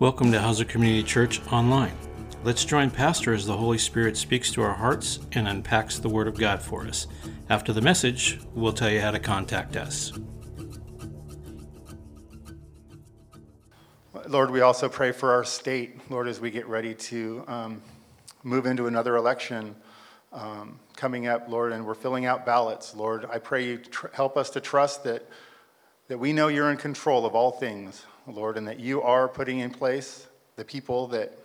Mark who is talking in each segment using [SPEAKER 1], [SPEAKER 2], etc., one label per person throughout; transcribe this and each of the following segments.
[SPEAKER 1] Welcome to Hauser Community Church Online. Let's join Pastor as the Holy Spirit speaks to our hearts and unpacks the Word of God for us. After the message, we'll tell you how to contact us.
[SPEAKER 2] Lord, we also pray for our state, Lord, as we get ready to um, move into another election um, coming up, Lord, and we're filling out ballots. Lord, I pray you tr- help us to trust that, that we know you're in control of all things, Lord, and that you are putting in place the people that,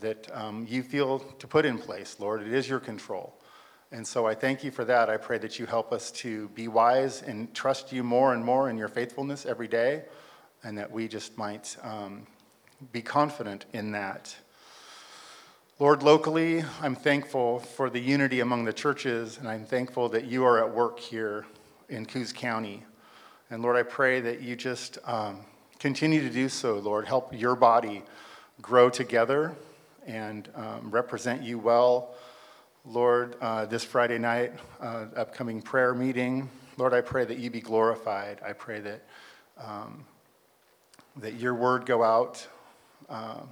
[SPEAKER 2] that um, you feel to put in place, Lord. It is your control. And so I thank you for that. I pray that you help us to be wise and trust you more and more in your faithfulness every day, and that we just might um, be confident in that. Lord, locally, I'm thankful for the unity among the churches, and I'm thankful that you are at work here in Coos County. And Lord, I pray that you just um, continue to do so, Lord. Help your body grow together and um, represent you well. Lord, uh, this Friday night, uh, upcoming prayer meeting, Lord, I pray that you be glorified. I pray that, um, that your word go out. Um,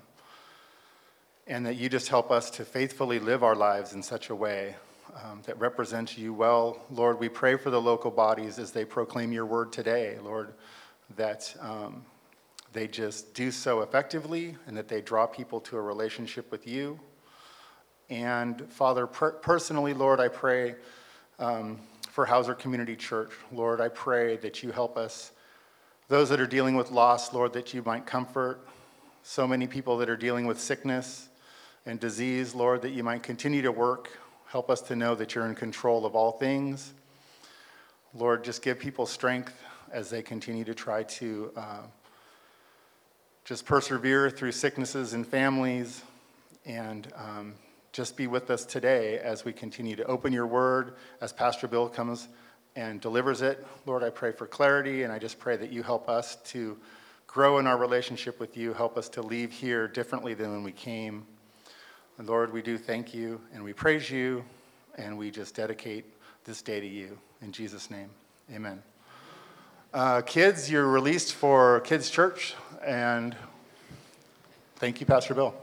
[SPEAKER 2] and that you just help us to faithfully live our lives in such a way um, that represents you well. Lord, we pray for the local bodies as they proclaim your word today, Lord, that um, they just do so effectively and that they draw people to a relationship with you. And Father, per- personally, Lord, I pray um, for Hauser Community Church. Lord, I pray that you help us, those that are dealing with loss, Lord, that you might comfort so many people that are dealing with sickness and disease, Lord, that you might continue to work. Help us to know that you're in control of all things. Lord, just give people strength as they continue to try to uh, just persevere through sicknesses and families. And um, just be with us today as we continue to open your word, as Pastor Bill comes and delivers it. Lord, I pray for clarity, and I just pray that you help us to grow in our relationship with you, help us to leave here differently than when we came. And Lord, we do thank you and we praise you and we just dedicate this day to you. In Jesus' name, amen. Uh, kids, you're released for Kids Church, and thank you, Pastor Bill.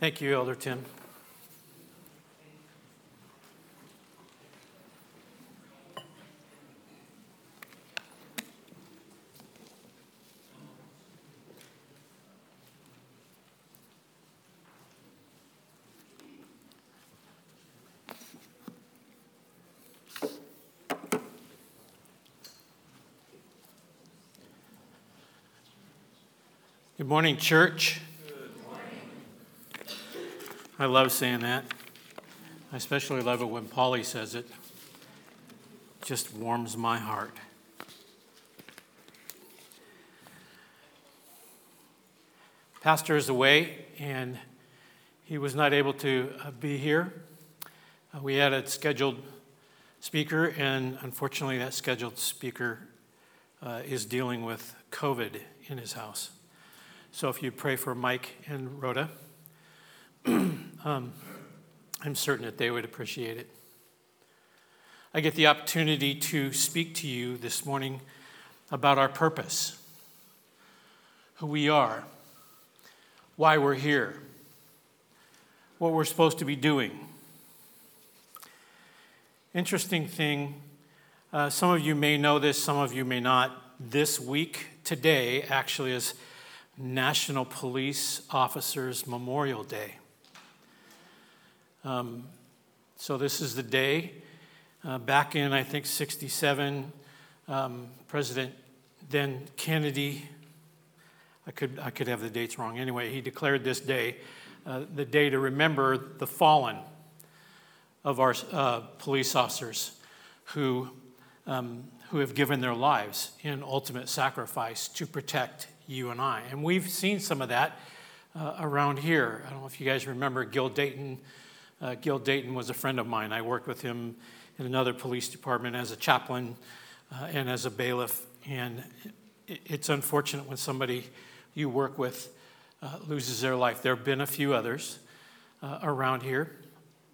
[SPEAKER 1] Thank you, Elder Tim. Good morning, church. Good morning. I love saying that. I especially love it when Polly says it. it just warms my heart. Pastor is away, and he was not able to uh, be here. Uh, we had a scheduled speaker, and unfortunately, that scheduled speaker uh, is dealing with COVID in his house. So if you pray for Mike and Rhoda, um, I'm certain that they would appreciate it. I get the opportunity to speak to you this morning about our purpose, who we are, why we're here, what we're supposed to be doing. Interesting thing, uh, some of you may know this, some of you may not. This week, today, actually, is National Police Officers Memorial Day. Um, so, this is the day. Uh, back in, I think, 67, um, President then Kennedy, I could, I could have the dates wrong. Anyway, he declared this day uh, the day to remember the fallen of our uh, police officers who, um, who have given their lives in ultimate sacrifice to protect you and I. And we've seen some of that uh, around here. I don't know if you guys remember Gil Dayton. Uh, Gil Dayton was a friend of mine. I worked with him in another police department as a chaplain uh, and as a bailiff. And it's unfortunate when somebody you work with uh, loses their life. There have been a few others uh, around here.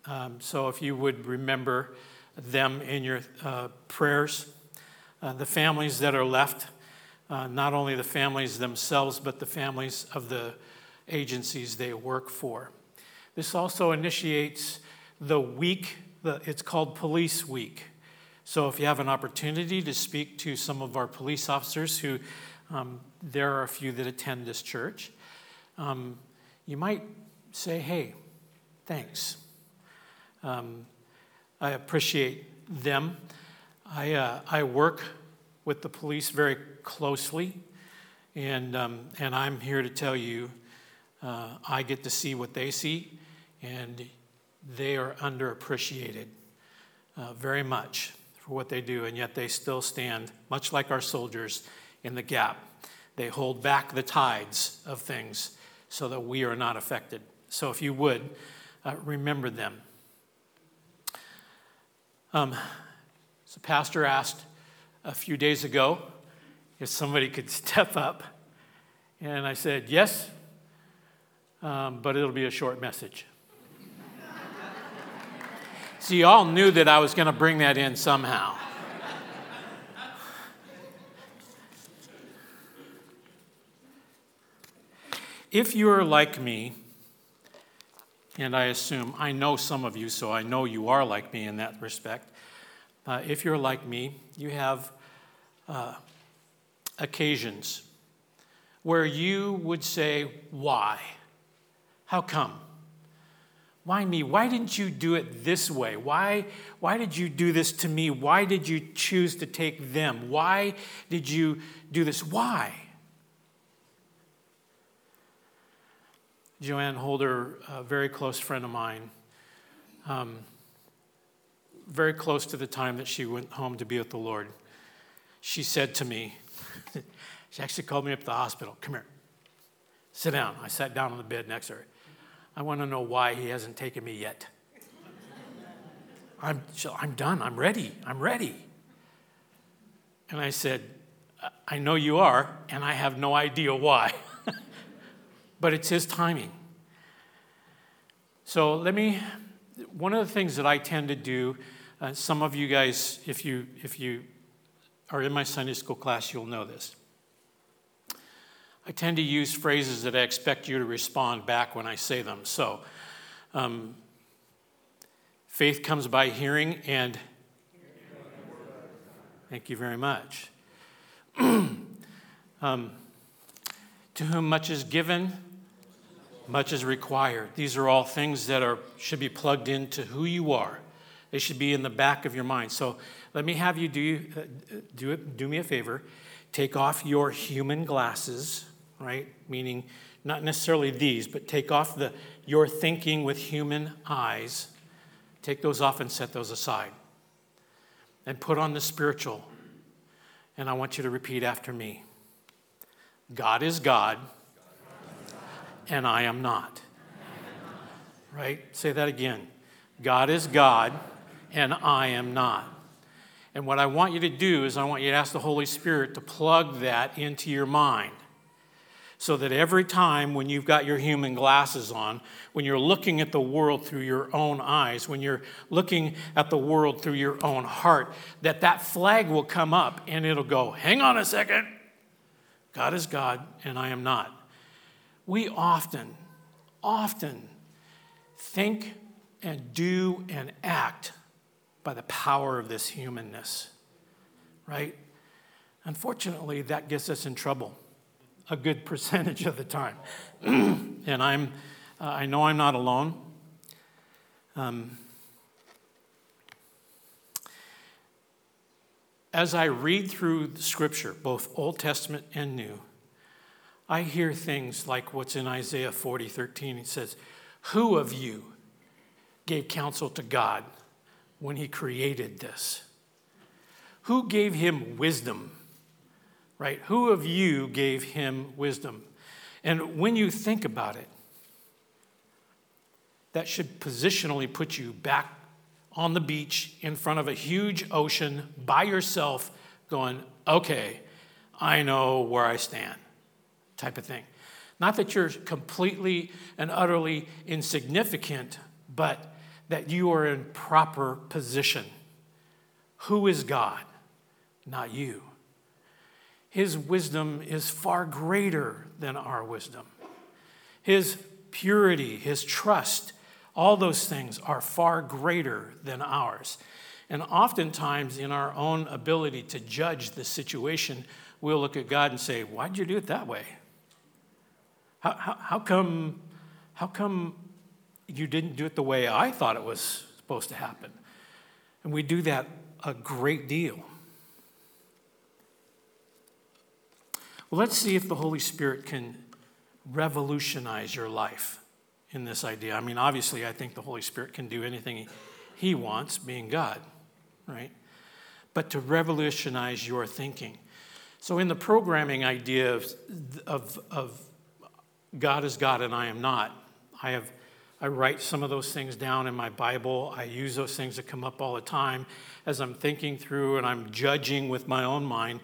[SPEAKER 1] Um, so if you would remember them in your uh, prayers. the families that are left, uh, not only the families themselves, but the families of the agencies they work for. This also initiates the week, the, it's called Police Week. So if you have an opportunity to speak to some of our police officers who, um, there are a few that attend this church, um, you might say, hey, thanks. Um, I appreciate them. I, uh, I work with the police very closely, and, um, and I'm here to tell you uh, I get to see what they see, and they are underappreciated uh, very much for what they do, and yet they still stand, much like our soldiers, in the gap. They hold back the tides of things so that we are not affected. So if you would, uh, remember them. Um, so, Pastor asked a few days ago if somebody could step up, and I said, Yes, um, but it'll be a short message. See, you all knew that I was going to bring that in somehow. if you're like me, and I assume I know some of you, so I know you are like me in that respect. Uh, if you're like me, you have uh, occasions where you would say, Why? How come? Why me? Why didn't you do it this way? Why, why did you do this to me? Why did you choose to take them? Why did you do this? Why? Joanne Holder, a very close friend of mine, um, very close to the time that she went home to be with the Lord, she said to me, she actually called me up to the hospital. Come here, sit down. I sat down on the bed next to her. I want to know why he hasn't taken me yet. I'm, I'm done. I'm ready. I'm ready. And I said, I know you are, and I have no idea why. but it's his timing. So let me, one of the things that I tend to do, uh, some of you guys, if you, if you are in my Sunday school class, you'll know this. I tend to use phrases that I expect you to respond back when I say them. So, um, faith comes by hearing, and thank you very much. um, to whom much is given, much is required. These are all things that are, should be plugged into who you are. They should be in the back of your mind. So let me have you do, uh, do, it, do me a favor. Take off your human glasses right? Meaning not necessarily these, but take off the your thinking with human eyes. Take those off and set those aside. And put on the spiritual. And I want you to repeat after me. God is God, and I am not. Right? Say that again. God is God, and I am not. And what I want you to do is, I want you to ask the Holy Spirit to plug that into your mind so that every time when you've got your human glasses on, when you're looking at the world through your own eyes, when you're looking at the world through your own heart, that that flag will come up and it'll go, hang on a second. God is God and I am not. We often, often think and do and act by the power of this humanness, right? Unfortunately, that gets us in trouble a good percentage of the time. and I'm, uh, I know I'm not alone. Um, as I read through Scripture, both Old Testament and New, I hear things like what's in Isaiah 40 13. It says, Who of you gave counsel to God when he created this? Who gave him wisdom? right? Who of you gave him wisdom? And when you think about it, that should positionally put you back on the beach in front of a huge ocean by yourself, going, okay, I know where I stand, type of thing. Not that you're completely and utterly insignificant, but that you are in proper position. Who is God? not you. His wisdom is far greater than our wisdom. His purity, his trust, all those things are far greater than ours. And oftentimes, in our own ability to judge the situation, we'll look at God and say, Why'd you do it that way? How, how, how, come, how come you didn't do it the way I thought it was supposed to happen? And we do that a great deal. Well, let's see if the Holy Spirit can revolutionize your life in this idea. I mean, obviously, I think the Holy Spirit can do anything He wants, being God, right? But to revolutionize your thinking. So, in the programming idea of, of, of God is God and I am not, I have I write some of those things down in my Bible. I use those things that come up all the time as I'm thinking through and I'm judging with my own mind.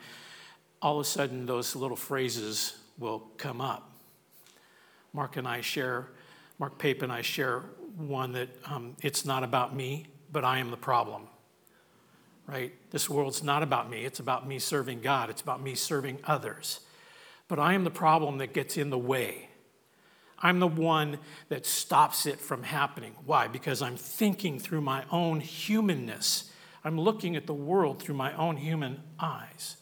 [SPEAKER 1] All of a sudden, those little phrases will come up. Mark and I share, Mark Pape and I share one that um, it's not about me, but I am the problem. Right? This world's not about me, it's about me serving God, it's about me serving others. But I am the problem that gets in the way. I'm the one that stops it from happening. Why? Because I'm thinking through my own humanness. I'm looking at the world through my own human eyes.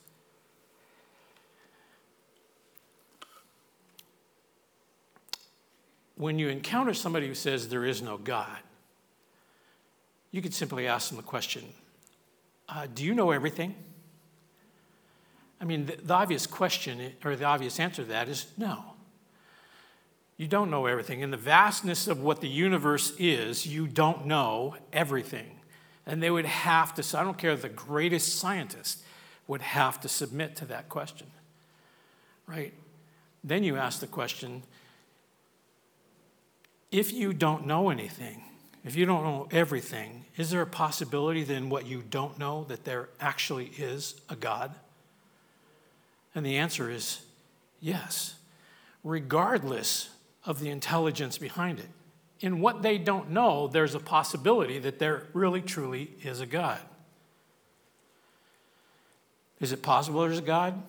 [SPEAKER 1] When you encounter somebody who says there is no God, you could simply ask them the question uh, Do you know everything? I mean, the, the obvious question, or the obvious answer to that is no. You don't know everything. In the vastness of what the universe is, you don't know everything. And they would have to, I don't care, the greatest scientist would have to submit to that question. Right? Then you ask the question if you don't know anything, if you don't know everything, is there a possibility then what you don't know that there actually is a God? And the answer is yes, regardless of the intelligence behind it. In what they don't know, there's a possibility that there really, truly is a God. Is it possible there's a God?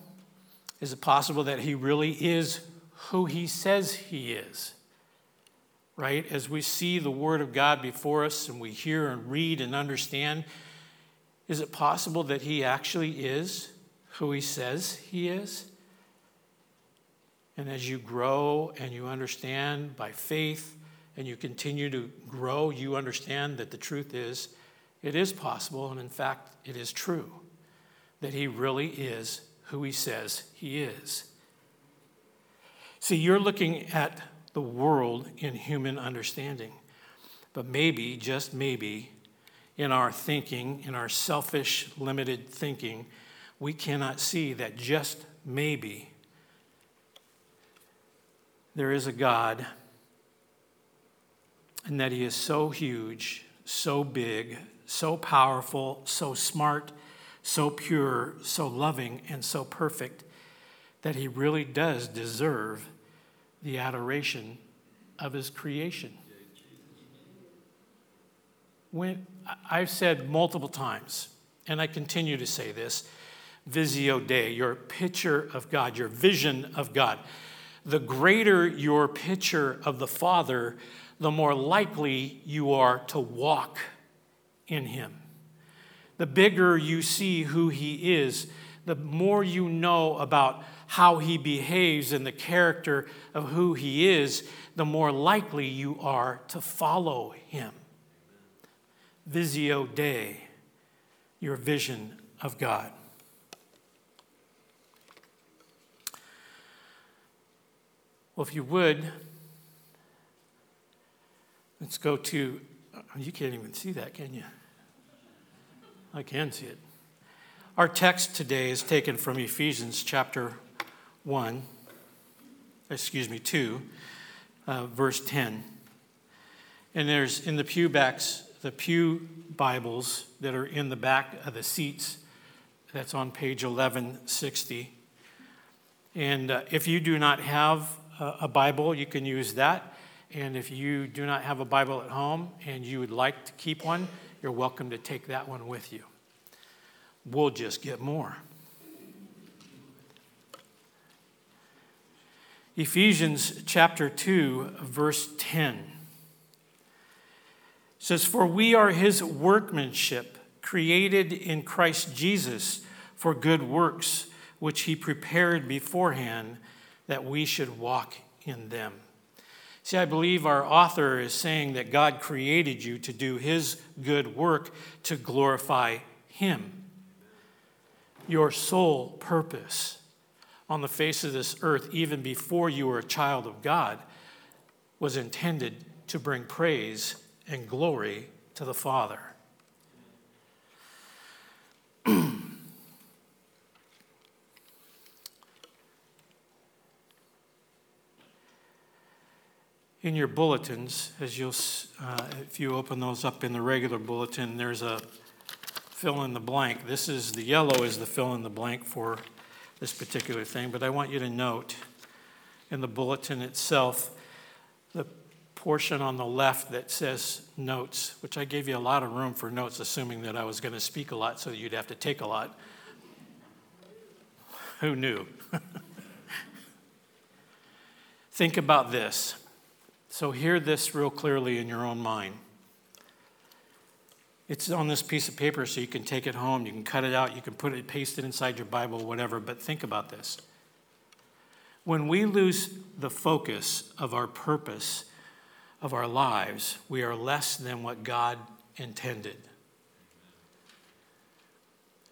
[SPEAKER 1] Is it possible that He really is who He says He is? Right? As we see the Word of God before us and we hear and read and understand, is it possible that He actually is who He says He is? And as you grow and you understand by faith and you continue to grow, you understand that the truth is it is possible, and in fact, it is true that He really is who He says He is. See, you're looking at the world in human understanding, but maybe, just maybe, in our thinking, in our selfish, limited thinking, we cannot see that just maybe there is a God and that He is so huge, so big, so powerful, so smart, so pure, so loving, and so perfect that He really does deserve the adoration of His creation. When I've said multiple times, and I continue to say this, Visio Dei, your picture of God, your vision of God the greater your picture of the Father, the more likely you are to walk in Him. The bigger you see who He is, the more you know about how He behaves and the character of who He is, the more likely you are to follow Him. Visio Dei, your vision of God. Well, if you would, let's go to, oh, you can't even see that, can you? I can see it. Our text today is taken from Ephesians chapter 1, excuse me, 2, uh, verse 10. And there's in the pew backs, the pew Bibles that are in the back of the seats, that's on page 1160. And uh, if you do not have a Bible, you can use that. And if you do not have a Bible at home and you would like to keep one, you're welcome to take that one with you. we'll just get more. Ephesians chapter 2, verse 10 says, For we are his workmanship, created in Christ Jesus for good works, which he prepared beforehand that we should walk in them. See, I believe our author is saying that God created you to do his good work to glorify him. Your sole purpose on the face of this earth, even before you were a child of God, was intended to bring praise and glory to the Father. In your bulletins, as you'll, uh, if you open those up in the regular bulletin, there's a fill in the blank. This is the yellow is the fill in the blank for this particular thing, but I want you to note in the bulletin itself the portion on the left that says notes, which I gave you a lot of room for notes, assuming that I was going to speak a lot so you'd have to take a lot. Who knew? Think about this. So, hear this real clearly in your own mind. It's on this piece of paper so you can take it home, you can cut it out, you can put it, paste it inside your Bible, whatever, but think about this. When we lose the focus of our purpose of our lives, we are less than what God intended.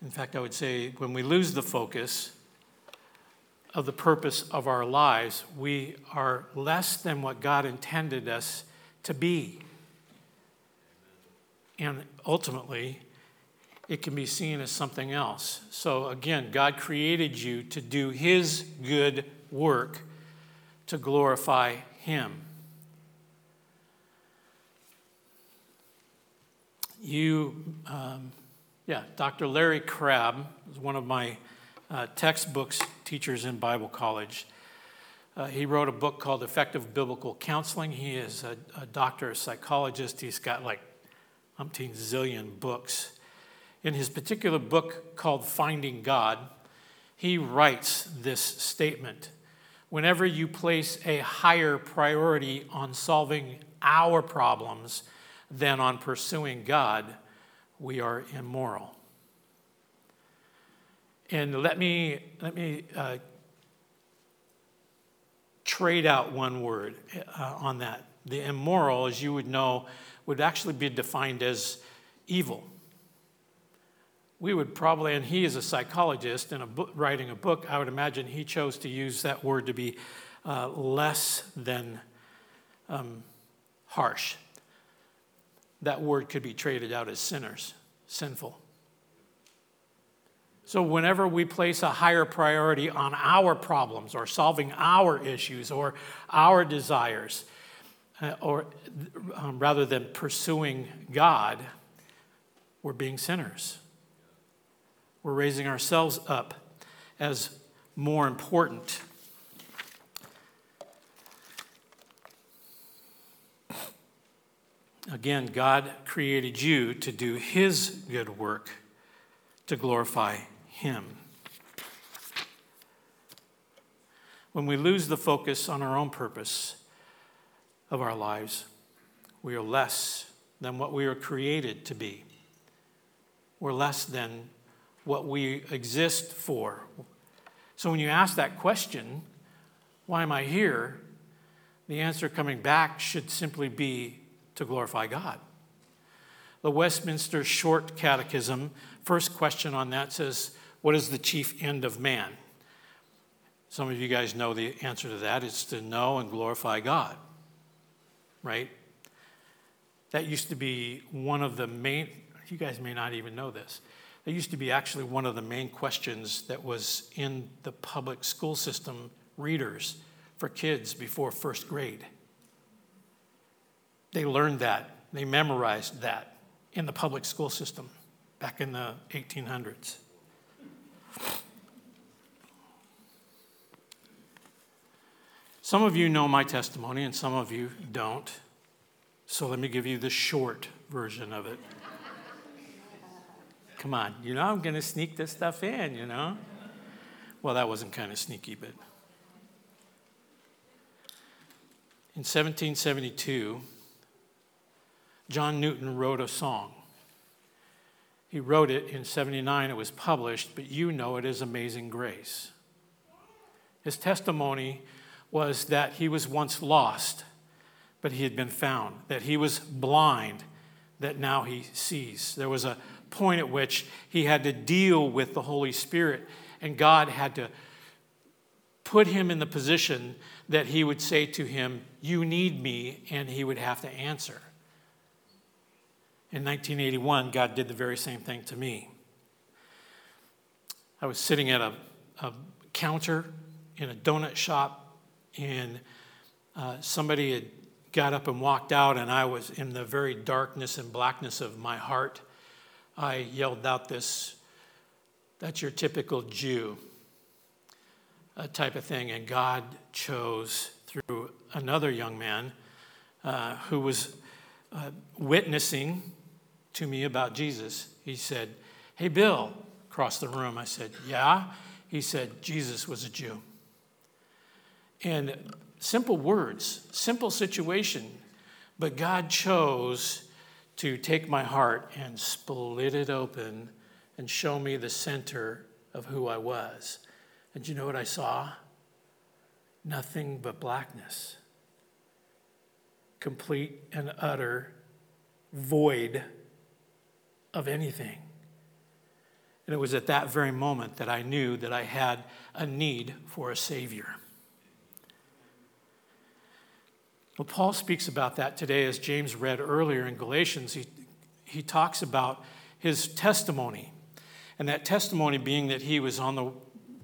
[SPEAKER 1] In fact, I would say when we lose the focus of the purpose of our lives, we are less than what God intended us to be. And ultimately, it can be seen as something else. So, again, God created you to do His good work to glorify Him. You, um, yeah, Dr. Larry Crabb is one of my uh, textbooks teachers in Bible college. Uh, he wrote a book called Effective Biblical Counseling. He is a, a doctor, a psychologist. He's got like umpteen zillion books. In his particular book called Finding God, he writes this statement Whenever you place a higher priority on solving our problems than on pursuing God, we are immoral. And let me, let me uh, trade out one word uh, on that. The immoral, as you would know, would actually be defined as evil. We would probably, and he is a psychologist and a book, writing a book, I would imagine he chose to use that word to be uh, less than um, harsh. That word could be traded out as sinners, sinful. So, whenever we place a higher priority on our problems or solving our issues or our desires, uh, or um, rather than pursuing God, we're being sinners. We're raising ourselves up as more important. Again, God created you to do His good work to glorify Him. When we lose the focus on our own purpose, of our lives, we are less than what we are created to be. We're less than what we exist for. So when you ask that question, why am I here? The answer coming back should simply be to glorify God. The Westminster Short Catechism, first question on that says, What is the chief end of man? Some of you guys know the answer to that. It's to know and glorify God right? That used to be one of the main, you guys may not even know this. That used to be actually one of the main questions that was in the public school system readers for kids before first grade. They learned that, they memorized that in the public school system back in the 1800s. Some of you know my testimony, and some of you don't. So let me give you the short version of it. Come on, you know I'm going to sneak this stuff in, you know? Well, that wasn't kind of sneaky, but. In 1772, John Newton wrote a song. He wrote it in 79, it was published, but you know it as Amazing Grace. His testimony was that he was once lost, but he had been found, that he was blind, that now he sees. There was a point at which he had to deal with the Holy Spirit, and God had to put him in the position that he would say to him, You need me, and he would have to answer. In 1981, God did the very same thing to me. I was sitting at a, a counter in a donut shop, and uh, somebody had got up and walked out, and I was in the very darkness and blackness of my heart. I yelled out this, That's your typical Jew uh, type of thing. And God chose through another young man uh, who was uh, witnessing to me about Jesus. He said, Hey, Bill, across the room. I said, Yeah. He said, Jesus was a Jew. And simple words, simple situation, but God chose to take my heart and split it open and show me the center of who I was. And you know what I saw? Nothing but blackness. Complete and utter void of anything. And it was at that very moment that I knew that I had a need for a Savior. Well, Paul speaks about that today, as James read earlier in Galatians. He, he talks about his testimony, and that testimony being that he was on the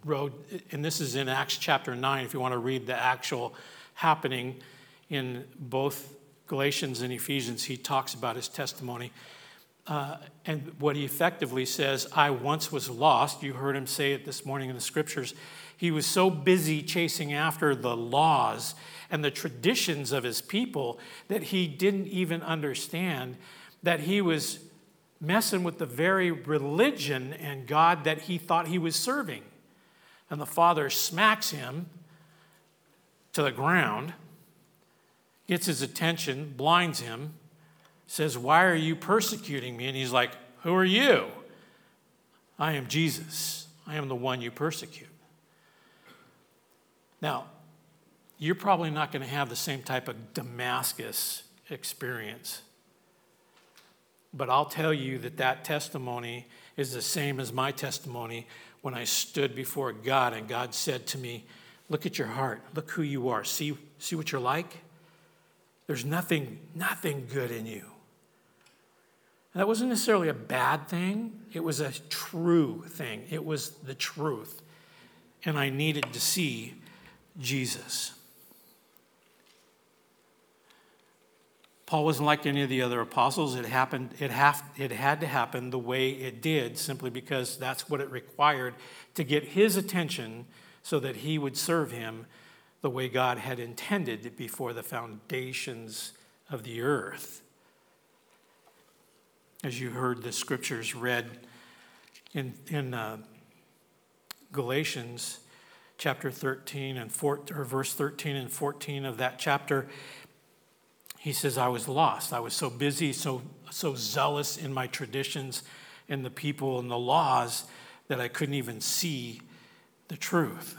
[SPEAKER 1] road, and this is in Acts chapter 9, if you want to read the actual happening in both Galatians and Ephesians, he talks about his testimony. Uh, and what he effectively says, I once was lost. You heard him say it this morning in the scriptures. He was so busy chasing after the laws and the traditions of his people that he didn't even understand that he was messing with the very religion and God that he thought he was serving. And the father smacks him to the ground, gets his attention, blinds him, says, Why are you persecuting me? And he's like, Who are you? I am Jesus. I am the one you persecute. Now, you're probably not going to have the same type of Damascus experience. But I'll tell you that that testimony is the same as my testimony when I stood before God and God said to me, Look at your heart. Look who you are. See, see what you're like? There's nothing, nothing good in you. That wasn't necessarily a bad thing, it was a true thing. It was the truth. And I needed to see Jesus. Paul wasn't like any of the other apostles. It happened, it, have, it had to happen the way it did, simply because that's what it required to get his attention so that he would serve him the way God had intended before the foundations of the earth as you heard the scriptures read in, in uh, Galatians chapter 13 and 14, or verse 13 and 14 of that chapter, he says, I was lost. I was so busy, so, so zealous in my traditions and the people and the laws that I couldn't even see the truth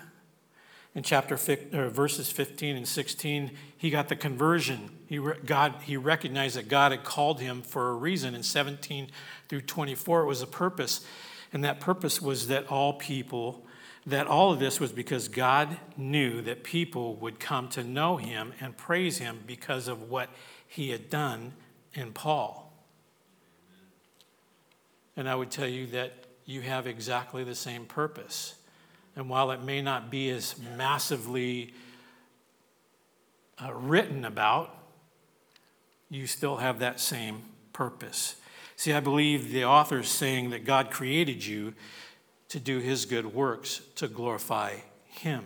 [SPEAKER 1] in chapter verses 15 and 16 he got the conversion. He, god, he recognized that god had called him for a reason. In 17 through 24 it was a purpose. And that purpose was that all people that all of this was because god knew that people would come to know him and praise him because of what he had done in paul. And i would tell you that you have exactly the same purpose and while it may not be as massively uh, written about, you still have that same purpose. See, I believe the author is saying that God created you to do his good works to glorify him.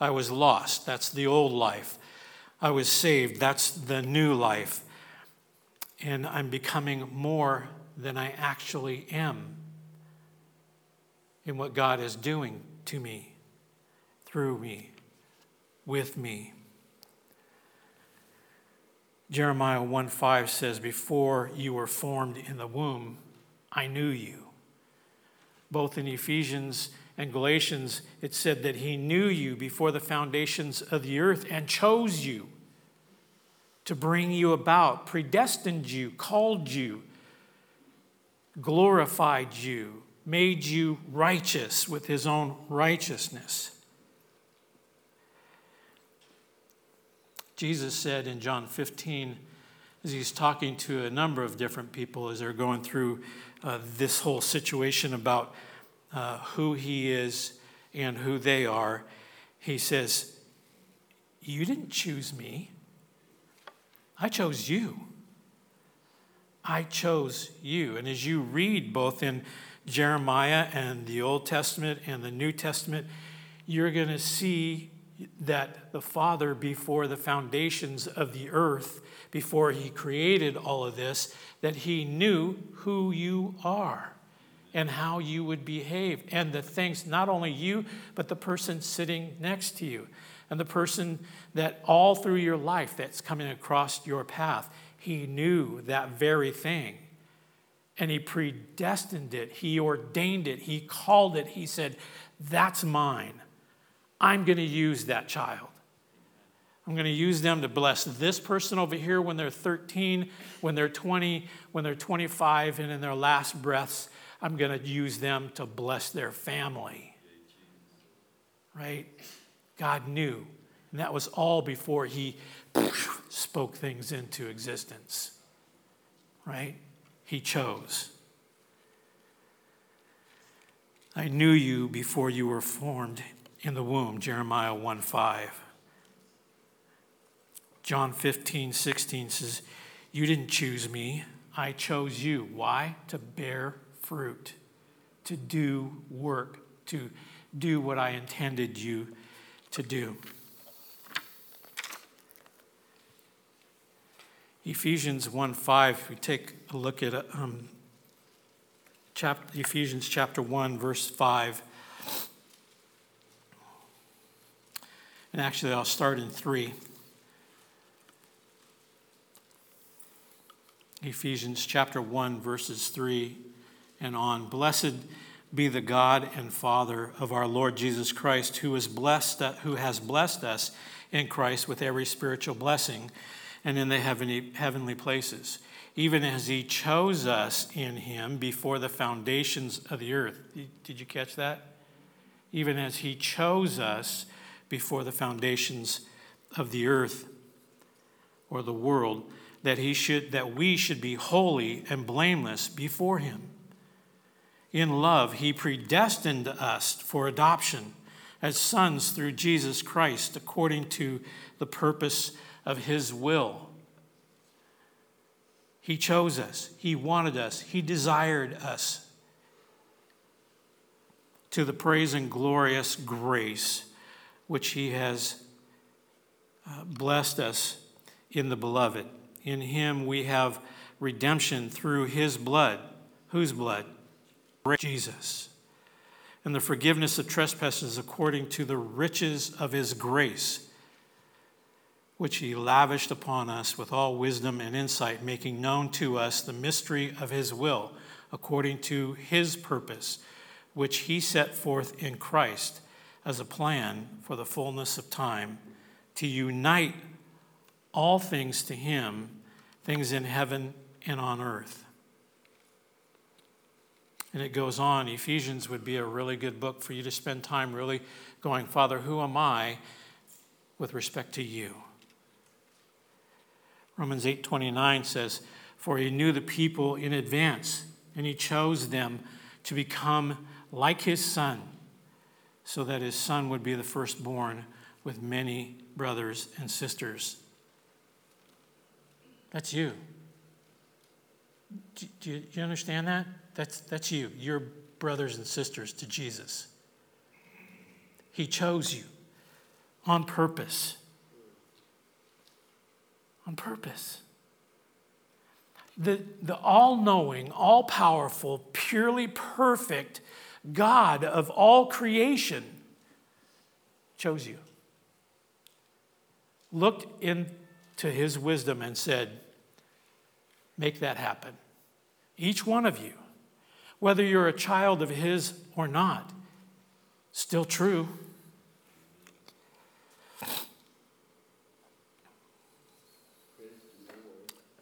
[SPEAKER 1] I was lost, that's the old life. I was saved, that's the new life. And I'm becoming more than I actually am in what God is doing to me, through me, with me. Jeremiah 1 5 says, Before you were formed in the womb, I knew you. Both in Ephesians and Galatians, it said that he knew you before the foundations of the earth and chose you to bring you about, predestined you, called you, glorified you, made you righteous with his own righteousness. Jesus said in John 15, as he's talking to a number of different people as they're going through uh, this whole situation about uh, who he is and who they are, he says, You didn't choose me, I chose you. I chose you. And as you read both in Jeremiah and the Old Testament and the New Testament, you're going to see that the Father, before the foundations of the earth, before he created all of this, that he knew who you are and how you would behave and the things, not only you, but the person sitting next to you and the person that all through your life that's coming across your path. He knew that very thing. And he predestined it, he ordained it, he called it. He said, That's mine. I'm going to use that child. I'm going to use them to bless this person over here when they're 13, when they're 20, when they're 25, and in their last breaths. I'm going to use them to bless their family. Right? God knew. And that was all before He spoke things into existence. Right? He chose. I knew you before you were formed in the womb, Jeremiah 1 5. John 15, 16 says, You didn't choose me, I chose you. Why? To bear fruit, to do work, to do what I intended you to do. Ephesians 1 5, we take a look at um, chapter, Ephesians chapter 1, verse 5. And actually, I'll start in 3. Ephesians chapter 1, verses 3 and on. Blessed be the God and Father of our Lord Jesus Christ, who is blessed, who has blessed us in Christ with every spiritual blessing and in the heavenly, heavenly places, even as he chose us in him before the foundations of the earth. Did you catch that? Even as he chose us before the foundations of the earth or the world, that he should that we should be holy and blameless before him. In love, he predestined us for adoption as sons through Jesus Christ according to the purpose of His will. He chose us, He wanted us, He desired us to the praise and glorious grace which He has uh, blessed us in the beloved. In Him we have redemption through His blood. Whose blood? Jesus. And the forgiveness of trespasses according to the riches of His grace which he lavished upon us with all wisdom and insight, making known to us the mystery of his will, according to his purpose, which he set forth in Christ as a plan for the fullness of time, to unite all things to him, things in heaven and on earth. And it goes on. Ephesians would be a really good book for you to spend time really going, Father, who am I with respect to you? Romans 8:29 says, "For he knew the people in advance, and he chose them to become like his son, so that his son would be the firstborn with many brothers and sisters." That's you. Do, do you understand that? That's, that's you. You're brothers and sisters to Jesus. He chose you on purpose on purpose. the, the all knowing, all powerful, purely perfect God of all creation chose you. Looked into his wisdom and said, Make that happen. Each one of you, whether you're a child of his or not, still true.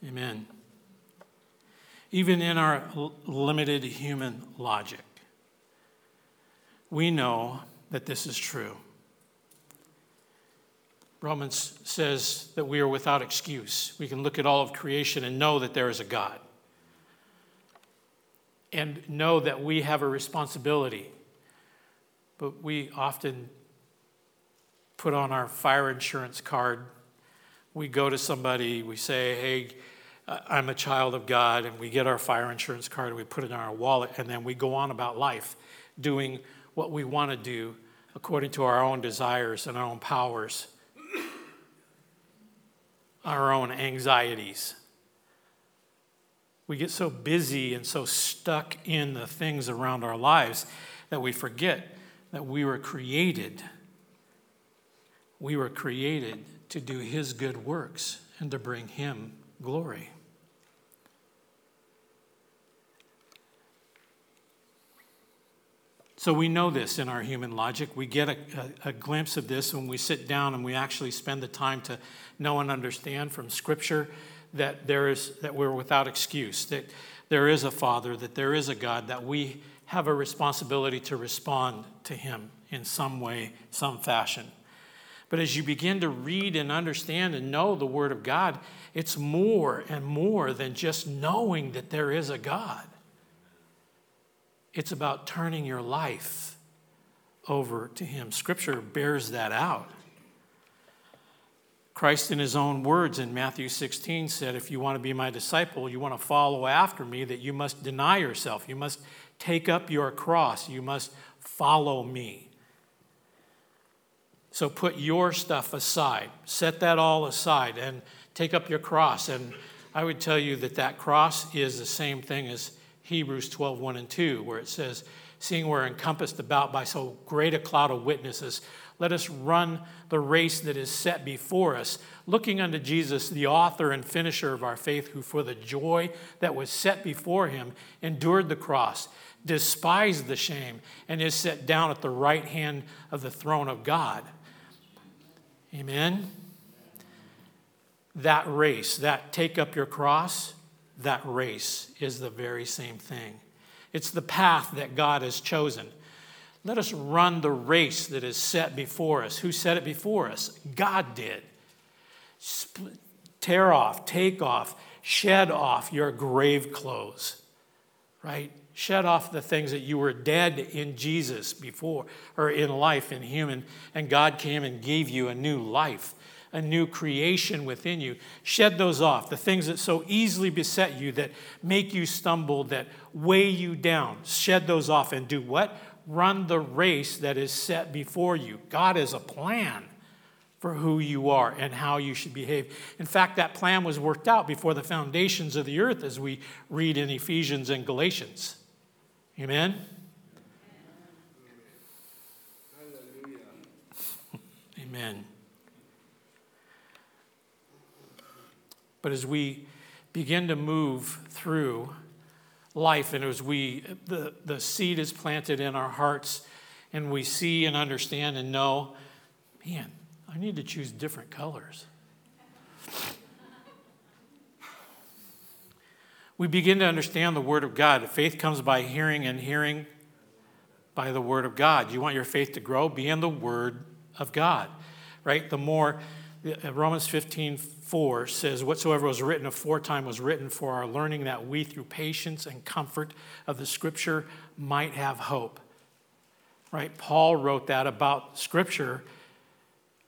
[SPEAKER 1] Amen. Even in our limited human logic, we know that this is true. Romans says that we are without excuse. We can look at all of creation and know that there is a God. And know that we have a responsibility. But we often put on our fire insurance card. We go to somebody, we say, hey, I'm a child of God, and we get our fire insurance card and we put it in our wallet, and then we go on about life doing what we want to do according to our own desires and our own powers, our own anxieties. We get so busy and so stuck in the things around our lives that we forget that we were created. We were created to do His good works and to bring Him glory. So we know this in our human logic. We get a, a, a, glimpse of this when we sit down and we actually spend the time to know and understand from Scripture that there is that we're without excuse, that there is a Father, that there is a God, that we have a responsibility to respond to Him in some way, some fashion. But as you begin to read and understand and know the Word of God, it's more and more than just knowing that there is a God. It's about turning your life over to Him. Scripture bears that out. Christ, in His own words in Matthew 16, said, If you want to be my disciple, you want to follow after me, that you must deny yourself. You must take up your cross. You must follow me. So put your stuff aside, set that all aside, and take up your cross. And I would tell you that that cross is the same thing as Hebrews 12, 1 and 2, where it says, Seeing we're encompassed about by so great a cloud of witnesses, let us run the race that is set before us, looking unto Jesus, the author and finisher of our faith, who for the joy that was set before him endured the cross, despised the shame, and is set down at the right hand of the throne of God. Amen. That race, that take up your cross, that race is the very same thing. It's the path that God has chosen. Let us run the race that is set before us. Who set it before us? God did. Tear off, take off, shed off your grave clothes, right? Shed off the things that you were dead in Jesus before, or in life, in human, and God came and gave you a new life a new creation within you. Shed those off, the things that so easily beset you, that make you stumble, that weigh you down. Shed those off and do what? Run the race that is set before you. God has a plan for who you are and how you should behave. In fact, that plan was worked out before the foundations of the earth, as we read in Ephesians and Galatians. Amen? Amen. But as we begin to move through life and as we the, the seed is planted in our hearts and we see and understand and know, man, I need to choose different colors. We begin to understand the Word of God. Faith comes by hearing, and hearing by the Word of God. You want your faith to grow? Be in the Word of God, right? The more uh, Romans 15, 4 says, Whatsoever was written aforetime was written for our learning, that we, through patience and comfort of the Scripture, might have hope. Right? Paul wrote that about Scripture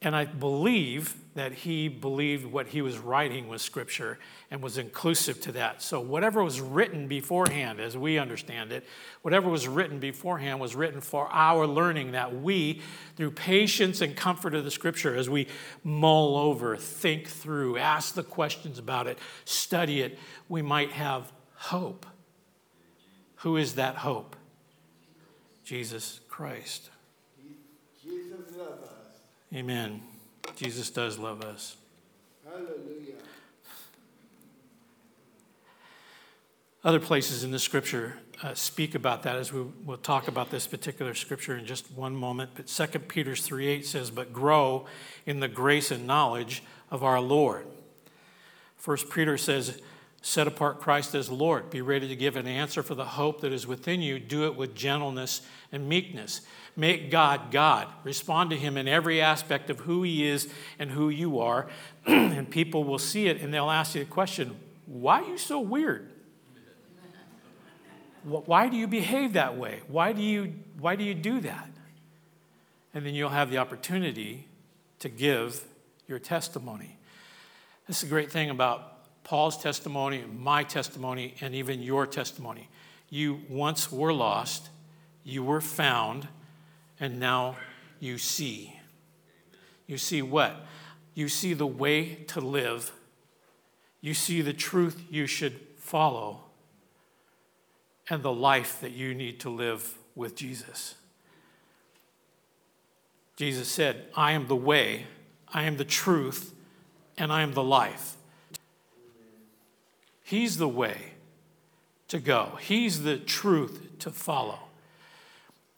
[SPEAKER 1] And I believe that he believed what he was writing was scripture and was inclusive to that. So, whatever was written beforehand, as we understand it, whatever was written beforehand was written for our learning that we, through patience and comfort of the scripture, as we mull over, think through, ask the questions about it, study it, we might have hope. Who is that hope? Jesus Christ.
[SPEAKER 3] Jesus loves us.
[SPEAKER 1] Amen. Jesus does love us.
[SPEAKER 3] Hallelujah.
[SPEAKER 1] Other places in the scripture uh, speak about that as we will talk about this particular scripture in just one moment. But 2 Peter 3 8 says, But grow in the grace and knowledge of our Lord. First Peter says, Set apart Christ as Lord. Be ready to give an answer for the hope that is within you. Do it with gentleness and meekness. Make God God. Respond to Him in every aspect of who He is and who you are. and people will see it and they'll ask you the question why are you so weird? Why do you behave that way? Why do you, why do, you do that? And then you'll have the opportunity to give your testimony. This is a great thing about Paul's testimony, my testimony, and even your testimony. You once were lost, you were found, and now you see. You see what? You see the way to live. You see the truth you should follow and the life that you need to live with Jesus. Jesus said, I am the way, I am the truth, and I am the life. He's the way to go, He's the truth to follow.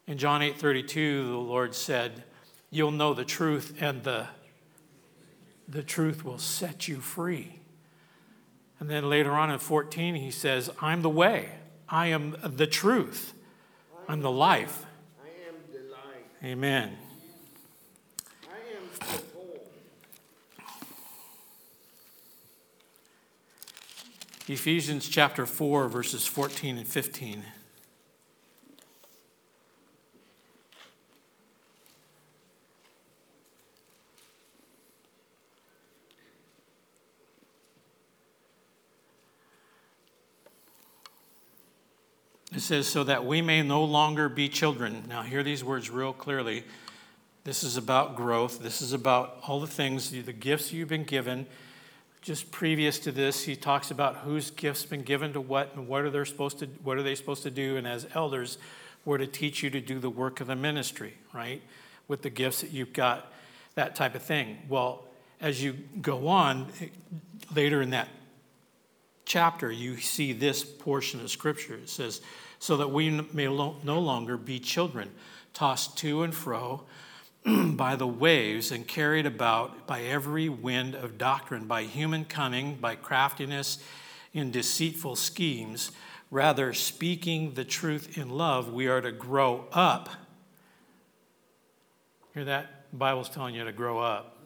[SPEAKER 1] In John 8 32, the Lord said, You'll know the truth, and the, the truth will set you free. And then later on in 14, he says, I'm the way. I am the truth. I'm the life.
[SPEAKER 3] I am the light.
[SPEAKER 1] Amen.
[SPEAKER 3] I am the goal.
[SPEAKER 1] Ephesians chapter 4, verses 14 and 15. It says, so that we may no longer be children. Now, hear these words real clearly. This is about growth. This is about all the things, the gifts you've been given. Just previous to this, he talks about whose gifts been given to what and what are they supposed to what are they supposed to do. And as elders, we're to teach you to do the work of the ministry, right? With the gifts that you've got, that type of thing. Well, as you go on later in that chapter, you see this portion of scripture. It says, So that we may no longer be children, tossed to and fro by the waves and carried about by every wind of doctrine, by human cunning, by craftiness in deceitful schemes. Rather, speaking the truth in love, we are to grow up. Hear that? The Bible's telling you to grow up.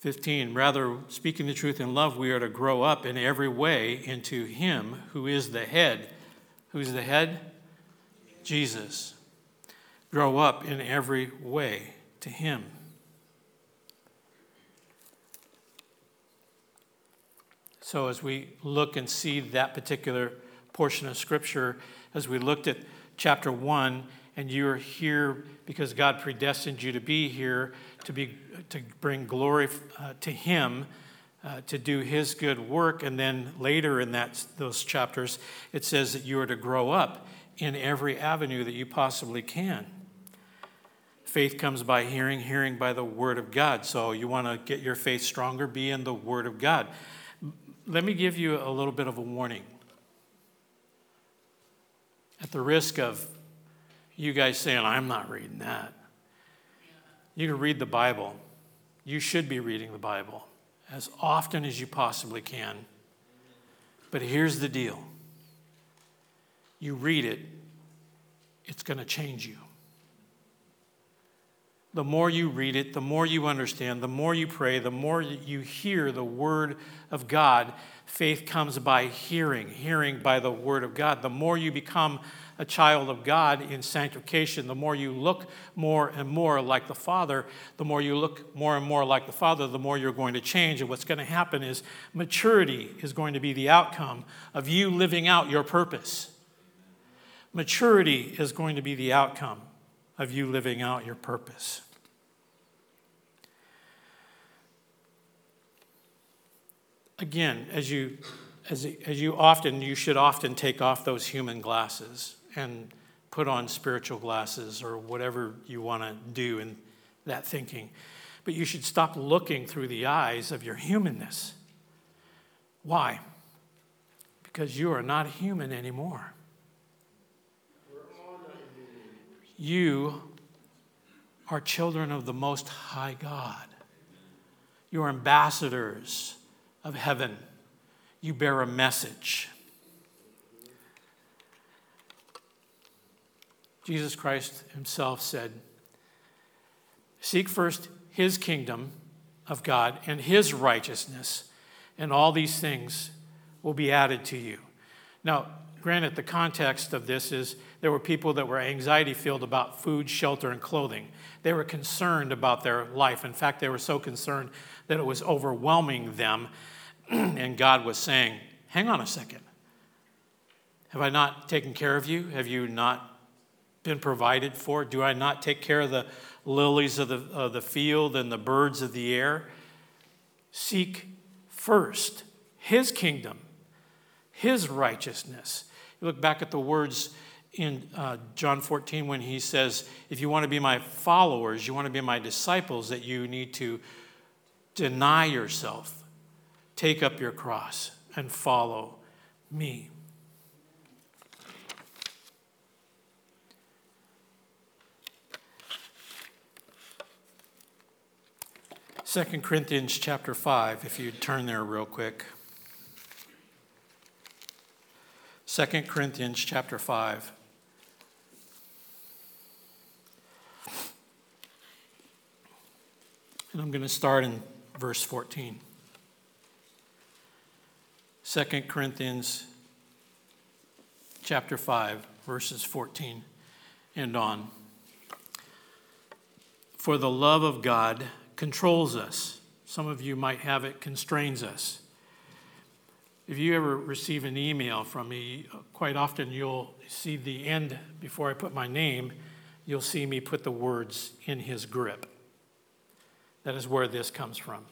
[SPEAKER 1] 15, rather, speaking the truth in love, we are to grow up in every way into Him who is the head. Who's the head? Jesus. Grow up in every way to Him. So, as we look and see that particular portion of Scripture, as we looked at chapter 1, and you're here because God predestined you to be here to, be, to bring glory uh, to Him, uh, to do His good work. And then later in that, those chapters, it says that you are to grow up in every avenue that you possibly can. Faith comes by hearing, hearing by the Word of God. So you want to get your faith stronger, be in the Word of God. Let me give you a little bit of a warning. At the risk of you guys saying, I'm not reading that. You can read the Bible. You should be reading the Bible as often as you possibly can. But here's the deal you read it, it's going to change you. The more you read it, the more you understand, the more you pray, the more you hear the Word of God. Faith comes by hearing, hearing by the Word of God. The more you become a child of God in sanctification, the more you look more and more like the Father, the more you look more and more like the Father, the more you're going to change. And what's going to happen is maturity is going to be the outcome of you living out your purpose. Maturity is going to be the outcome of you living out your purpose. Again, as you, as, as you often, you should often take off those human glasses and put on spiritual glasses or whatever you want to do in that thinking. But you should stop looking through the eyes of your humanness. Why? Because you are not human anymore. You are children of the Most High God. You are ambassadors of heaven. You bear a message. Jesus Christ himself said, Seek first his kingdom of God and his righteousness, and all these things will be added to you. Now, granted, the context of this is there were people that were anxiety filled about food, shelter, and clothing. They were concerned about their life. In fact, they were so concerned that it was overwhelming them. and God was saying, Hang on a second. Have I not taken care of you? Have you not been provided for? Do I not take care of the lilies of the, of the field and the birds of the air? Seek first his kingdom, his righteousness. You look back at the words in uh, John 14 when he says, If you want to be my followers, you want to be my disciples, that you need to deny yourself, take up your cross, and follow me. Second Corinthians chapter 5, if you'd turn there real quick. 2 Corinthians chapter 5. And I'm going to start in verse 14. 2 Corinthians chapter 5, verses 14 and on. For the love of God controls us. Some of you might have it constrains us. If you ever receive an email from me, quite often you'll see the end before I put my name, you'll see me put the words in his grip. That is where this comes from.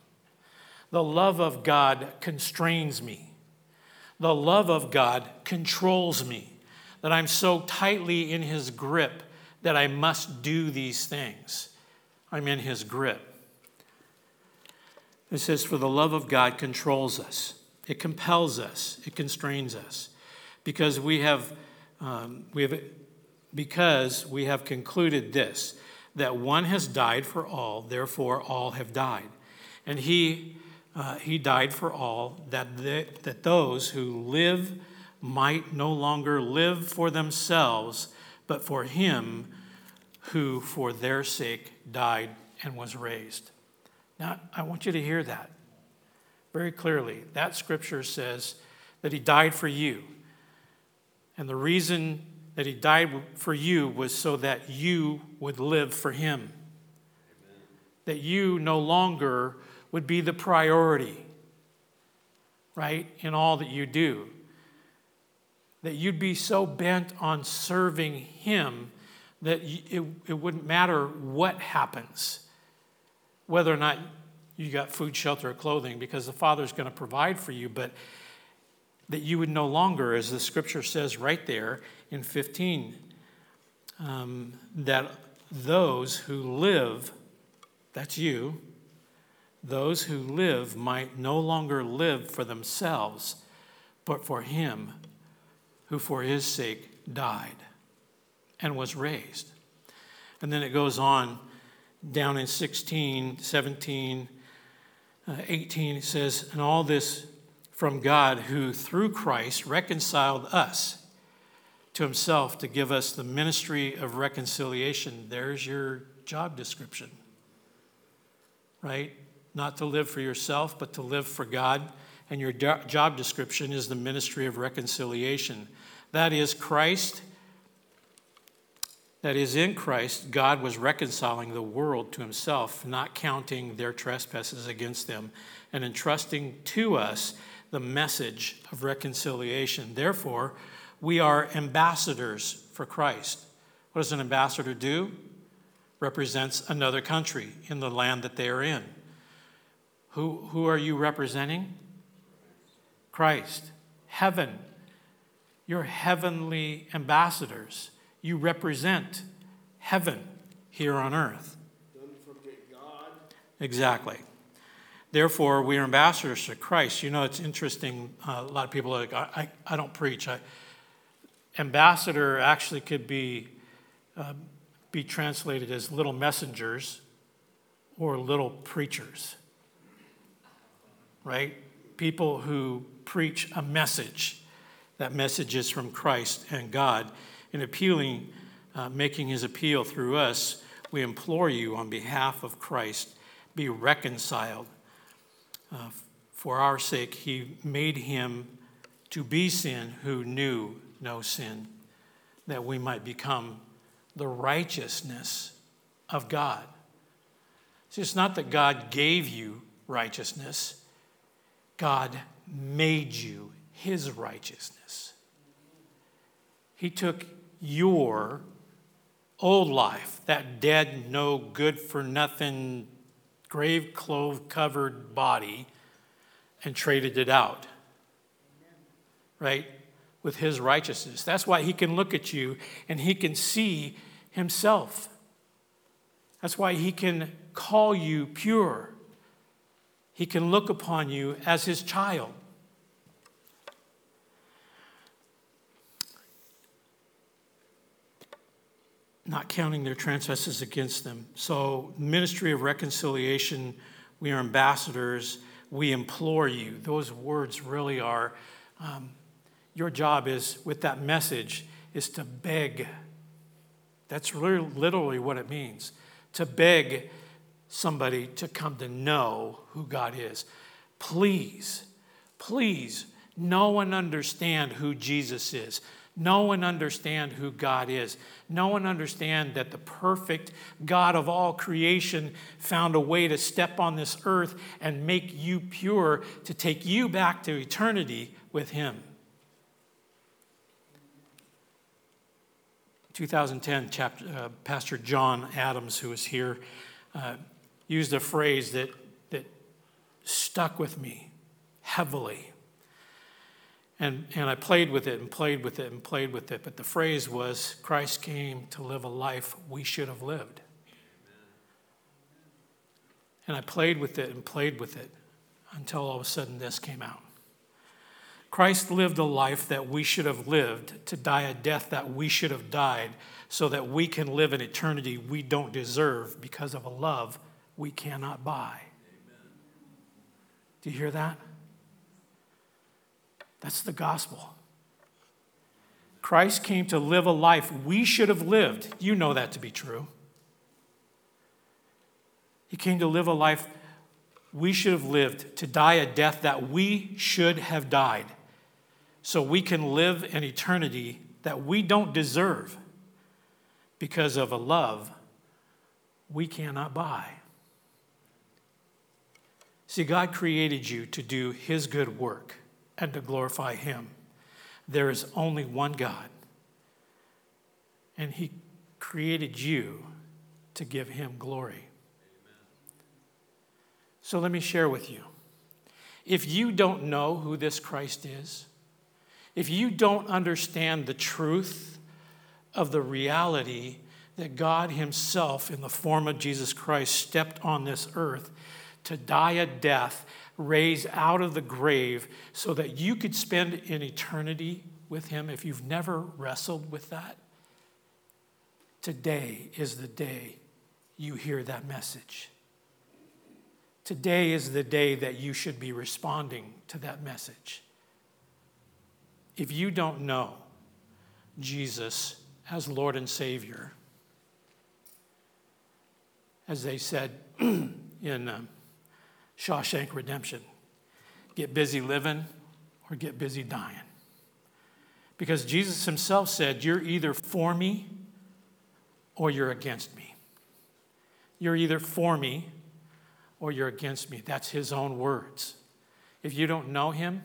[SPEAKER 1] The love of God constrains me. The love of God controls me. That I'm so tightly in his grip that I must do these things. I'm in his grip. It says, For the love of God controls us, it compels us, it constrains us, because we have, um, we have, because we have concluded this, that one has died for all, therefore all have died. And he, uh, he died for all, that, that those who live might no longer live for themselves, but for him who for their sake died and was raised. Now, I want you to hear that very clearly. That scripture says that he died for you. And the reason that he died for you was so that you would live for him. Amen. That you no longer would be the priority, right, in all that you do. That you'd be so bent on serving him that it, it wouldn't matter what happens whether or not you got food, shelter, or clothing, because the Father's going to provide for you, but that you would no longer, as the scripture says right there in 15, um, that those who live, that's you, those who live might no longer live for themselves, but for him who for his sake died and was raised. And then it goes on down in 16, 17, uh, 18, it says, And all this from God, who through Christ reconciled us to himself to give us the ministry of reconciliation. There's your job description, right? Not to live for yourself, but to live for God. And your do- job description is the ministry of reconciliation. That is Christ. That is, in Christ, God was reconciling the world to himself, not counting their trespasses against them, and entrusting to us the message of reconciliation. Therefore, we are ambassadors for Christ. What does an ambassador do? Represents another country in the land that they are in. Who, who are you representing? Christ. Heaven. You're heavenly ambassadors. You represent heaven here on earth.
[SPEAKER 3] Don't forget God.
[SPEAKER 1] Exactly. Therefore, we are ambassadors to Christ. You know, it's interesting. Uh, a lot of people are like, I, I, I don't preach. I, ambassador actually could be, uh, be translated as little messengers or little preachers, right? People who preach a message. That message is from Christ and God. In appealing, uh, making his appeal through us, we implore you on behalf of Christ, be reconciled. Uh, for our sake, he made him to be sin who knew no sin, that we might become the righteousness of God. See, it's not that God gave you righteousness, God made you his righteousness. He took your old life, that dead, no good for nothing, grave clothes covered body, and traded it out. Right? with his righteousness. That's why he can look at you and he can see himself. That's why he can call you pure. He can look upon you as his child. Not counting their trespasses against them. So, ministry of reconciliation, we are ambassadors. We implore you. Those words really are. Um, your job is, with that message, is to beg. That's really literally what it means to beg somebody to come to know who God is. Please, please, no one understand who Jesus is. No one understand who God is. No one understand that the perfect God of all creation found a way to step on this earth and make you pure to take you back to eternity with him. 2010, chapter, uh, Pastor John Adams, who was here, uh, used a phrase that, that stuck with me heavily. And, and I played with it and played with it and played with it, but the phrase was Christ came to live a life we should have lived. And I played with it and played with it until all of a sudden this came out. Christ lived a life that we should have lived, to die a death that we should have died, so that we can live an eternity we don't deserve because of a love we cannot buy. Do you hear that? That's the gospel. Christ came to live a life we should have lived. You know that to be true. He came to live a life we should have lived, to die a death that we should have died so we can live an eternity that we don't deserve because of a love we cannot buy. See, God created you to do His good work and to glorify Him. There is only one God, and He created you to give Him glory. So let me share with you. If you don't know who this Christ is, if you don't understand the truth of the reality that God Himself, in the form of Jesus Christ, stepped on this earth to die a death, raise out of the grave, so that you could spend an eternity with Him, if you've never wrestled with that, today is the day you hear that message. Today is the day that you should be responding to that message if you don't know Jesus as Lord and Savior. As they said in um, Shawshank Redemption get busy living or get busy dying. Because Jesus himself said, You're either for me or you're against me. You're either for me or you're against me. That's his own words. If you don't know him,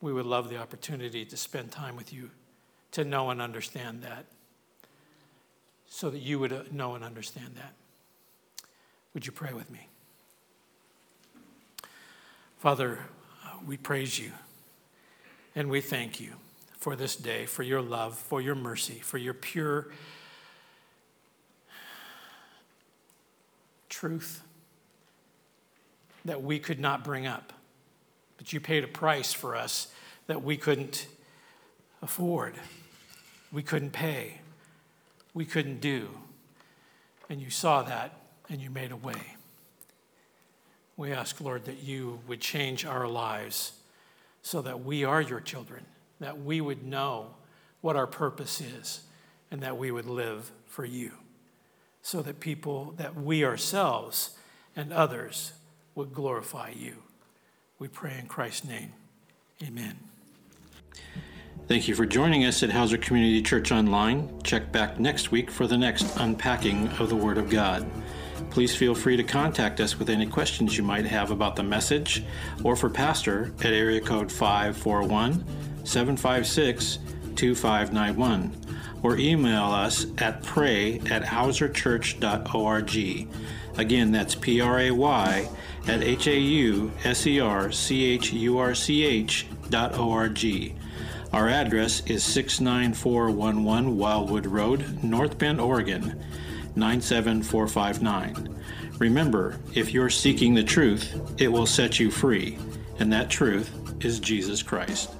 [SPEAKER 1] we would love the opportunity to spend time with you to know and understand that, so that you would uh, know and understand that. Would you pray with me? Father, uh, we praise you and we thank you for this day, for your love, for your mercy, for your pure truth that we could not bring up. But you paid a price for us that we couldn't afford, we couldn't pay, we couldn't do. And you saw that and you made a way. We ask, Lord, that you would change our lives so that we are your children, that we would know what our purpose is, and that we would live for you, so that people, that we ourselves and others would glorify you. We pray in Christ's name. Amen. Thank you for joining us at Hauser Community Church Online. Check back next week for the next unpacking of the Word of God. Please feel free to contact us with any questions you might have about the message or for Pastor at area code 541 756 2591 or email us at pray at hauserchurch.org. Again, that's P R A Y at H A U S E R C H U R C H dot O R G. Our address is 69411 Wildwood Road, North Bend, Oregon 97459. Remember, if you're seeking the truth, it will set you free, and that truth is Jesus Christ.